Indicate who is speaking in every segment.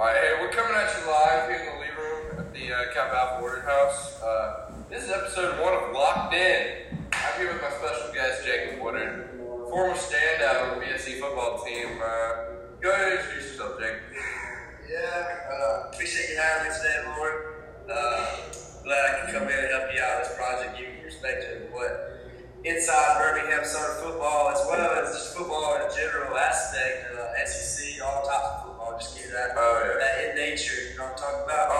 Speaker 1: All right, hey, we're coming at you live here in the Lee Room at the uh, Kappa Alpha House. Uh, this is episode one of Locked In. I'm here with my special guest, Jacob Woodard, former standout on the BSC football team. Uh, go ahead and introduce yourself, Jacob.
Speaker 2: Yeah, uh, appreciate you having me today, Lord. Uh, glad I can come in and help you out with this project, give you perspective what inside Birmingham Southern football, as well as just football in a general aspect, uh, SEC, all types of that,
Speaker 1: oh, yeah.
Speaker 2: that in nature, you know what I'm talking about?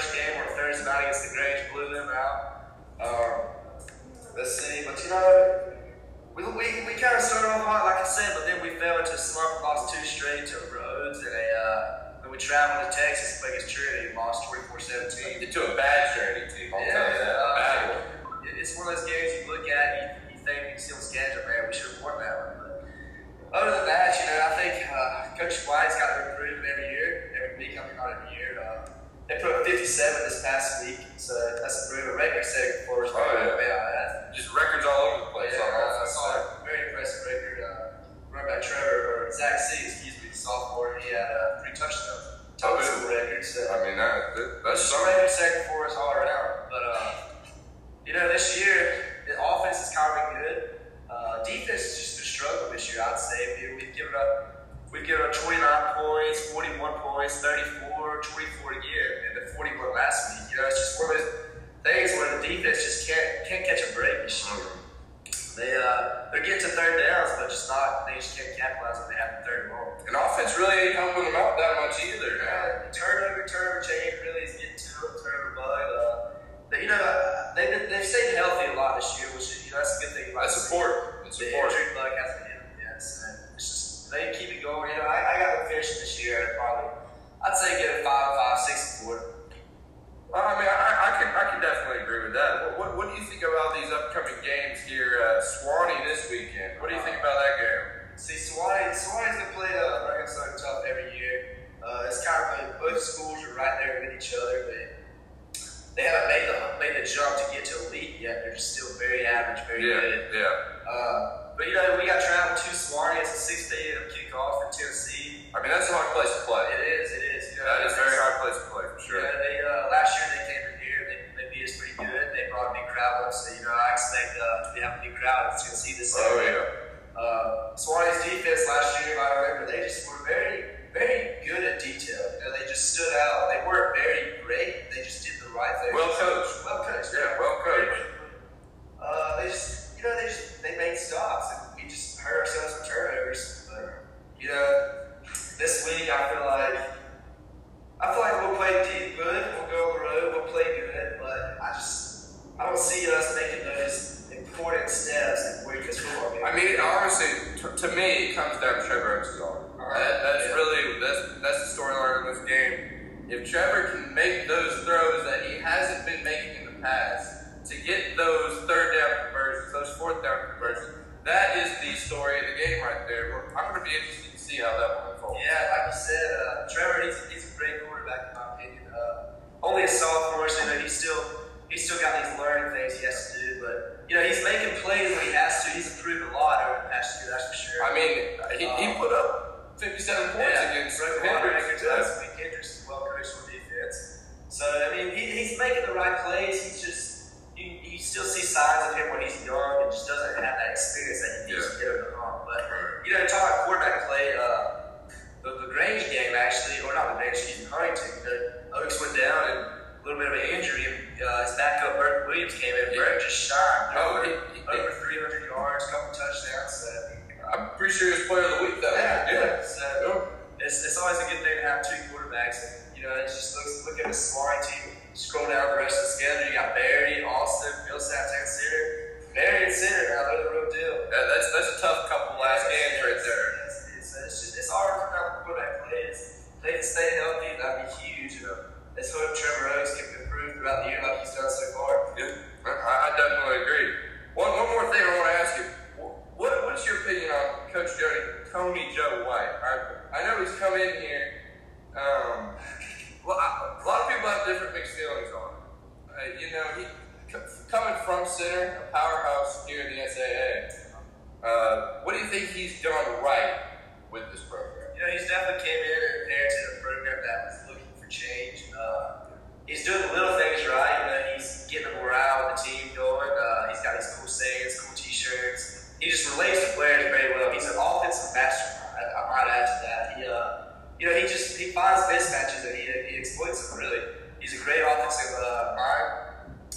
Speaker 1: first game
Speaker 2: where Thursday night against LaGrange blew them out. Um, let's see, but you know, we, we, we kind of started off hot, like I said, but then we fell into a slump, lost two straight to Rhodes, and a, uh, then we traveled to Texas, played against Trinity, lost 24
Speaker 1: 17. It took a bad Trinity team. I'll yeah, tell uh, bad one.
Speaker 2: It's one of those games you look at you, you think, you see on the schedule, man, we should have won that one. But other than that, you know, I think uh, Coach White's got to improve every year, every week coming out every year. Uh, they put 57 this past week, so that's a record setting for us.
Speaker 1: Oh, yeah.
Speaker 2: is to job to get to elite yet. They're still very average, very
Speaker 1: yeah,
Speaker 2: good.
Speaker 1: Yeah.
Speaker 2: Uh, but you know, permanently let's hope Trevor can improve throughout the year like he's done so far.
Speaker 1: Yeah, I, I definitely agree. One, one more thing I want to ask you. What, what's your opinion on Coach Jody, Tony Joe White? I, I know he's come in here. Um, well, I, a lot of people have different mixed feelings on him. Uh, you know, he coming from Centre, a powerhouse here in the SAA. Uh, what do you think he's done right with this program?
Speaker 2: You know, he's definitely came in and inherited a program that was looking for change. Uh, he's doing the little things right. You know, he's getting the morale of the team going. Uh, he's got these cool sayings, cool T-shirts. He just relates to players very well. He's an offensive mastermind. I, I might add to that. He, uh, you know, he just he finds mismatches and he, he exploits them. Really, he's a great offensive uh, mind.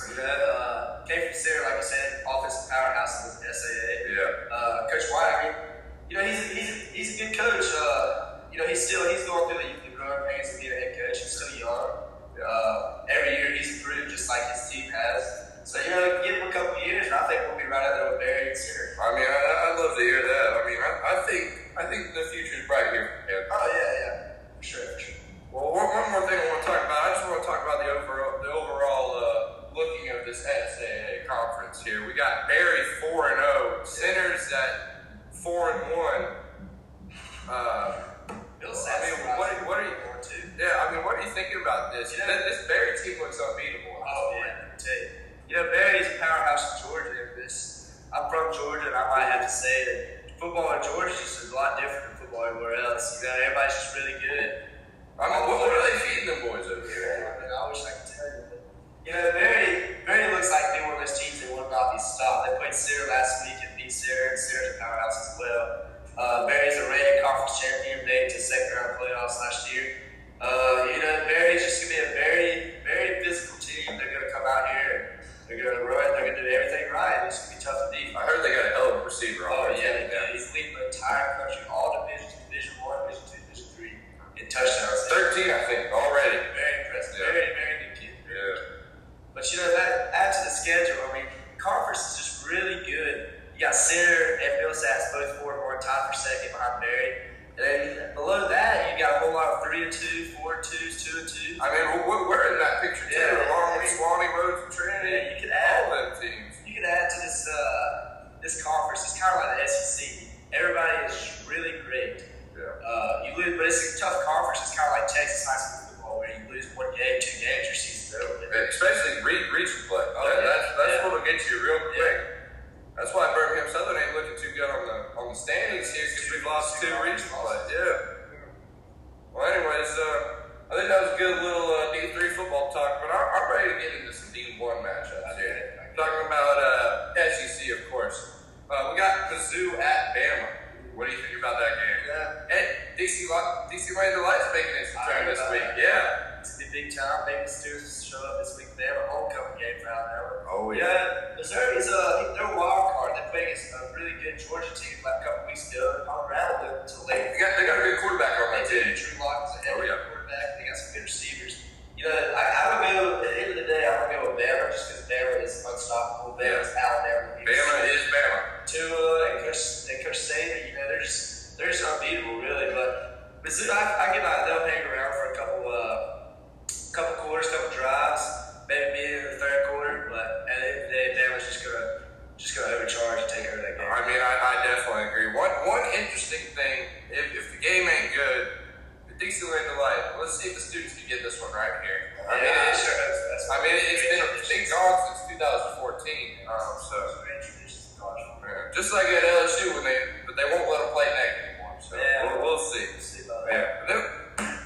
Speaker 2: You know, uh, came from Centre, like you said, offensive powerhouse in the SAA
Speaker 1: Yeah.
Speaker 2: uh, Coach White, I mean, you know, he's a, he's a, he's a good coach. Uh, you know, he's still he's going through the, the growing pains of being a head coach. He's still young. Uh, every year he's improved just like his team has. So you know, give him a couple years, and I think we'll be right out there with Berry and Centre.
Speaker 1: I mean, I, I'd love to hear that. I mean, I, I think I think the future's bright here for him.
Speaker 2: Oh yeah, yeah, for sure, for sure.
Speaker 1: Well, one, one more thing I want to talk about. I just want to talk about the overall, the overall uh, looking of this SAA conference here. We got Berry four and zero, Sinners at four and one. Uh,
Speaker 2: Bill
Speaker 1: I
Speaker 2: Sass
Speaker 1: mean,
Speaker 2: is
Speaker 1: what,
Speaker 2: right.
Speaker 1: what are you?
Speaker 2: Going too.
Speaker 1: Yeah, I mean, what are you thinking about this?
Speaker 2: You know-
Speaker 1: Th- this Berry team looks unbeatable.
Speaker 2: Oh yeah, let me tell you. You know, Berry's a powerhouse in Georgia. This, I'm from Georgia, and I might have to say that football in Georgia is just a lot different than football everywhere else. You know, everybody's just really good.
Speaker 1: I mean, what, what are they feeding them boys over here?
Speaker 2: I, mean, I wish I could tell you. But, you know, Berry, Berry looks like they're one of those teams that will not be stopped. They played Sarah last week and beat Sarah, and Sarah's a powerhouse as well. Uh, Berry's a reigning conference champion, made it to second round playoffs last year. Uh, you know, Berry's just going to be a very, very physical team. They're going to come out here, they're going to run, they're going to do everything right. It's going to be tough to beat.
Speaker 1: I heard they got a hell of a receiver
Speaker 2: Oh,
Speaker 1: on
Speaker 2: yeah,
Speaker 1: their
Speaker 2: they
Speaker 1: team.
Speaker 2: do. He's leading the entire country, all divisions, Division 1, Division 2, Division 3, in touchdowns.
Speaker 1: Thirteen, I think, already.
Speaker 2: Very impressive.
Speaker 1: Yeah.
Speaker 2: Very, very good kid.
Speaker 1: Yeah.
Speaker 2: But you know, that add to the schedule, I mean, conference is just really good. You got Centre and Millsaps both four and one, tied for second behind Berry. And then below that, you got a whole lot of three and two, four and twos, two and two.
Speaker 1: I mean, we're, in that picture too,
Speaker 2: Yeah.
Speaker 1: along with Sewanee Rhodes and Trinity.
Speaker 2: Yeah, you could
Speaker 1: all
Speaker 2: add.
Speaker 1: them teams.
Speaker 2: You could add to this uh, this conference. It's kind of like the SEC. Everybody is really great.
Speaker 1: Yeah.
Speaker 2: Uh, you lose, but it's a tough conference. It's kind of like Texas high school football, where you lose one game, two games, your season's over.
Speaker 1: Especially re- region play.
Speaker 2: Oh,
Speaker 1: That-
Speaker 2: yeah.
Speaker 1: That's, that's
Speaker 2: Yeah.
Speaker 1: what'll get you real quick. That's why Birmingham Southern ain't looking too good on the on the standings here because we've lost two region play. Yeah. Well, anyways, uh, I think that was a good little uh, D3 football talk, but I'm, I'm ready to get into some D1 matchups here. Talking about uh, SEC, of course. Uh, we got Mizzou at Bama. What do you think about that game?
Speaker 2: Yeah.
Speaker 1: And DC, DC Ranger Lights making its return this week.
Speaker 2: That They
Speaker 1: been since 2014. Um, so just like at LSU when they but they won't let them play next anymore. So
Speaker 2: yeah.
Speaker 1: we'll, we'll see.
Speaker 2: We'll see
Speaker 1: yeah. Then,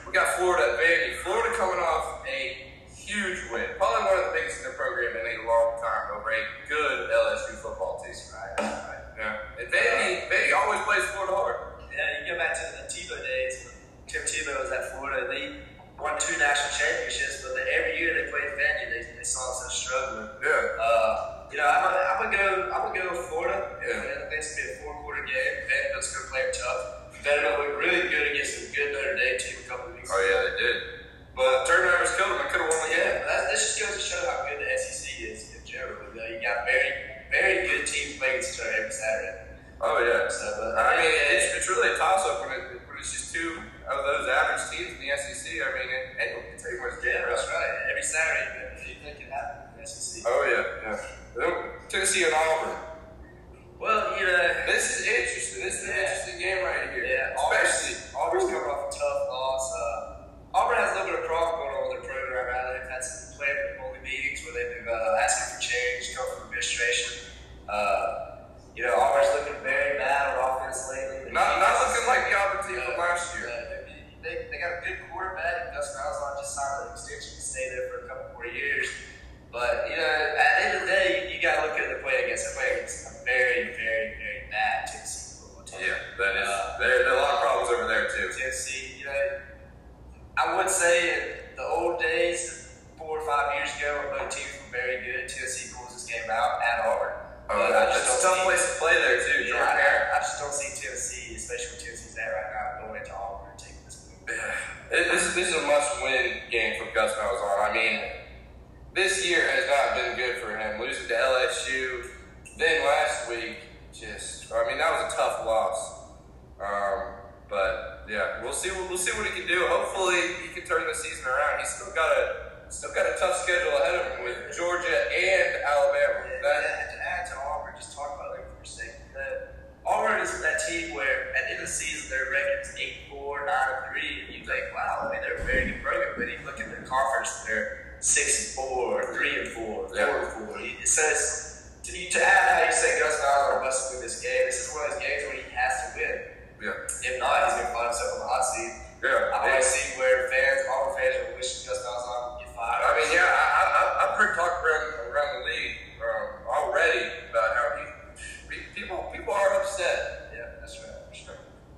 Speaker 1: we got Florida at Vandy. Florida coming off a huge win, probably one of the biggest in their program in a long time over a
Speaker 2: good LSU football team. Right.
Speaker 1: right. Yeah. And Vandy, uh, Vandy always plays Florida hard.
Speaker 2: Yeah, you go back to the
Speaker 1: Tebow days when Tim Tebow was at Florida. They won
Speaker 2: two
Speaker 1: national
Speaker 2: championships, but every
Speaker 1: year
Speaker 2: they played Vandy. They instead of struggling.
Speaker 1: Yeah.
Speaker 2: Uh, you know,
Speaker 1: I'm gonna,
Speaker 2: I'm gonna
Speaker 1: go. I'm gonna go Florida.
Speaker 2: Yeah. I think it's gonna be a four-quarter game. Vanderbilt's gonna play tough.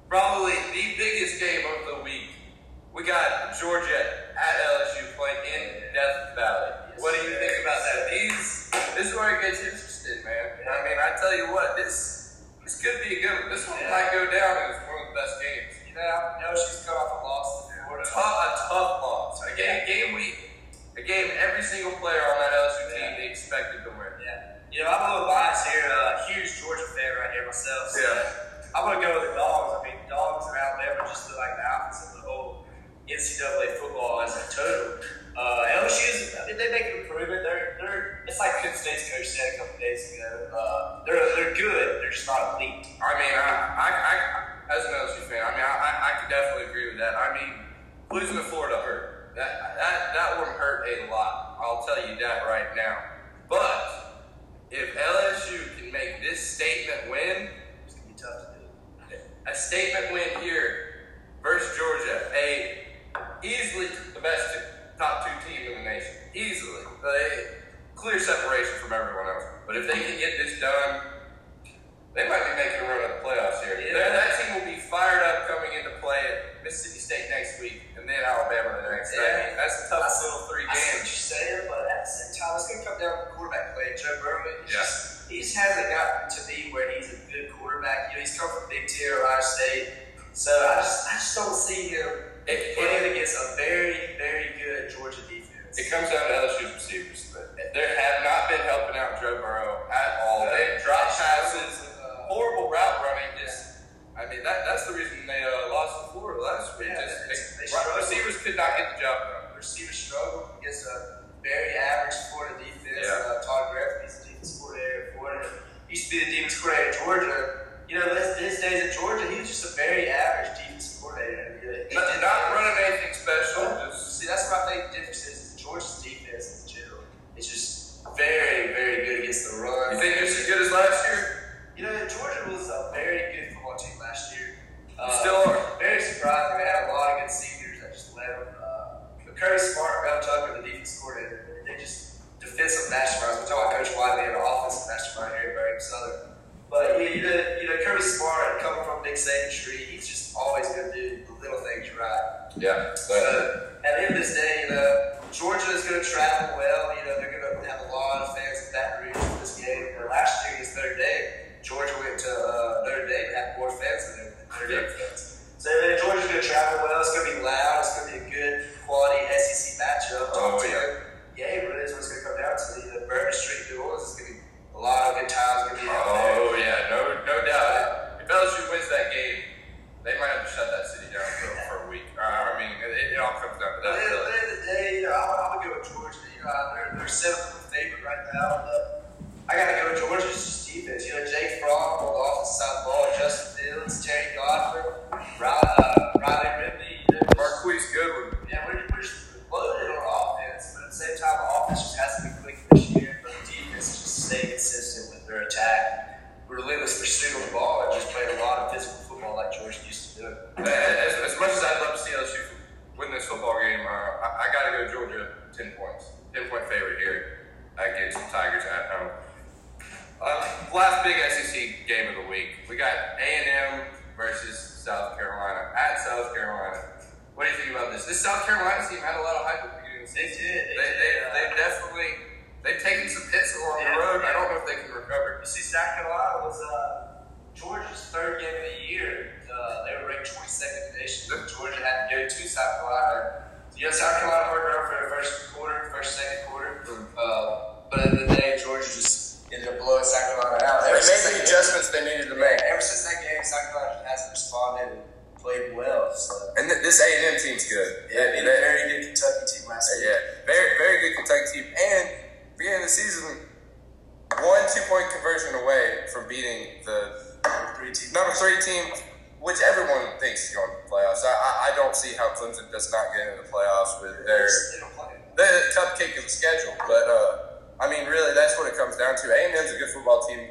Speaker 1: Probably the biggest game of the week. We got Georgia at LSU playing in Death Valley. What do you think about that? These, this is where it gets interesting, man. I mean, I tell you what, this this could be a good one. This one
Speaker 2: Yeah.
Speaker 1: might go down as one of the best games.
Speaker 2: You know, I know she's cut off a loss Florida.
Speaker 1: Tough, a tough loss. A game, game week, a game every single player on that LSU team
Speaker 2: Yeah.
Speaker 1: they expected to win.
Speaker 2: Yeah. You know, I'm a little biased here. Uh, huge Georgia fan right here myself. So
Speaker 1: Yeah.
Speaker 2: I'm going to go with the dogs. I mean, dogs in Alabama just look like the alphas of the whole NCAA football as a total. Uh, LSU's, I mean, they make an improvement. They're, they're, it's like Penn State's coach said a couple days ago. Uh, they're, they're good. They're just not elite.
Speaker 1: I mean, I, I, I as an LSU fan, I mean, I, I, I could definitely agree with that. I mean, losing to Florida hurt. That, that, that one hurt a lot. I'll tell you that right now. But if LSU can make this statement win,
Speaker 2: It's going to be tough to do.
Speaker 1: a statement win here versus Georgia, a easily the best two, top two team in the nation, easily, They- clear separation from everyone else. But if they can get this done, they might be making a run at the playoffs here.
Speaker 2: Yeah.
Speaker 1: That- That team will be fired up coming into play at Mississippi State next week, and then Alabama the next. I
Speaker 2: Yeah.
Speaker 1: mean, that's a tough
Speaker 2: I
Speaker 1: little three
Speaker 2: I see what
Speaker 1: games.
Speaker 2: you're saying, but at the same time, it's going to come down to quarterback play. Joe Burrow, he's
Speaker 1: Yeah.
Speaker 2: just, he just hasn't gotten to be where he's a good quarterback. You know, he's come from Big Ten, Ohio State. So I just, I just don't see him playing against a very, very good Georgia defense.
Speaker 1: It comes down to LSU's receivers. But They have not been helping out Joe Burrow at all. They drop passes. Horrible route running. Just, I mean, that that's the surprised. They
Speaker 2: had a lot of good seniors that just led them. Uh, but Kirby Smart, Mel Tucker, the defense coordinator—they just defensive masterminds. We're talking about Coach Wiley, an offensive mastermind here at Birmingham Southern. But you know, you know, Kirby Smart coming from Nick Saban Tree, he's just always going to do the little things right.
Speaker 1: Yeah.
Speaker 2: So at the end of this day, you know, Georgia is going to travel well. You know, they're going to have a lot of fans in that region for this game. You know, last year against Notre Dame, Georgia went to uh, Notre Dame
Speaker 1: and had
Speaker 2: more fans than Notre Dame fans. So Georgia's going to travel well. It's going to be loud. It's going to be a good quality SEC matchup. Oh, yeah. Their attack, relentless pursuit of the ball, and just played a lot of physical football like Georgia used to do.
Speaker 1: As, as much as I'd love to see LSU win this football game, uh, I, I got to go Georgia 10 points. 10 point favorite here against the Tigers at home. Uh, last big SEC game of the week. We got A&M versus South Carolina at South Carolina. What do you think about this? This South Carolina team had a lot of hype at the beginning of the
Speaker 2: They
Speaker 1: season.
Speaker 2: did.
Speaker 1: They, they, they definitely they've taken some hits along the road. I don't know if they can recover.
Speaker 2: You see, South Carolina was uh, Georgia's third game of the year. Uh, they were ranked 22nd in the nation. Georgia had to go to South Carolina. You know, South Carolina worked around for the first quarter, first, second quarter. Uh, but at the end of the day, Georgia just ended up blowing South Carolina out.
Speaker 1: They
Speaker 2: Ever
Speaker 1: made the
Speaker 2: game-
Speaker 1: adjustments they needed to make.
Speaker 2: Ever since that game, South Carolina hasn't responded and played well. So.
Speaker 1: And th- this A&M team's good.
Speaker 2: Yeah,
Speaker 1: They-
Speaker 2: a
Speaker 1: they-
Speaker 2: very good Kentucky team last week.
Speaker 1: Yeah, very very good Kentucky team, and beginning of the season, one two point conversion away from beating the
Speaker 2: Three
Speaker 1: number three team, which everyone thinks is going to the playoffs. I, I, don't see how Clemson does not get into the playoffs with their the cupcake of the schedule. But uh, I mean, really, that's what it comes down to. A and a good football team.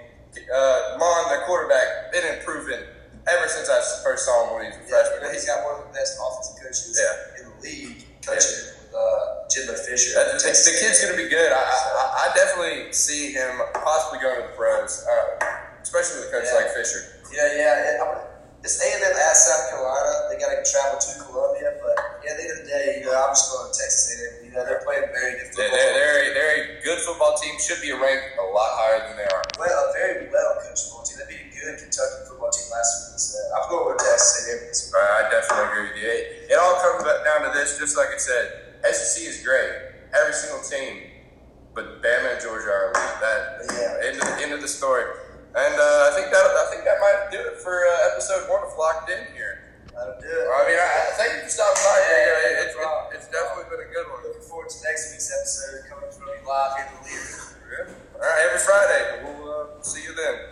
Speaker 1: Uh, Mond, their quarterback, has been improving ever since I first saw him when he was a
Speaker 2: Yeah,
Speaker 1: freshman.
Speaker 2: he's got one of the best offensive coaches
Speaker 1: Yeah.
Speaker 2: in the league, coaching with uh, Jimbo Fisher.
Speaker 1: The, the kid's going to be good. I, I, I definitely see him possibly going to the pros, uh, especially with a coach
Speaker 2: Yeah.
Speaker 1: like Fisher.
Speaker 2: Yeah, yeah. It, it's A and M at South Carolina. They got to travel to Columbia, but yeah, at the end of the day, you know, I'm just going to Texas A&M. You know, they're playing very good football.
Speaker 1: they're, they're, a, they're a good football team. Should be ranked a lot higher than they are.
Speaker 2: well, a very well coached football team. They beat a good Kentucky football team last week. So I'm going with Texas A&M this week.
Speaker 1: I definitely agree with you. It, it all comes back down to this, just like I said. SEC is great. Every single team, but Bama and Georgia are that.
Speaker 2: Yeah.
Speaker 1: End of, the, end of the story. And uh, I think that I think that might do it for uh, episode one of Locked In here.
Speaker 2: That'll do it.
Speaker 1: I mean, I, thank you for stopping by.
Speaker 2: Yeah, yeah, yeah,
Speaker 1: it's,
Speaker 2: it,
Speaker 1: it's definitely been a good one.
Speaker 2: Looking forward to next week's episode coming from you live in the leader. All right, every Friday. We'll uh, see you then.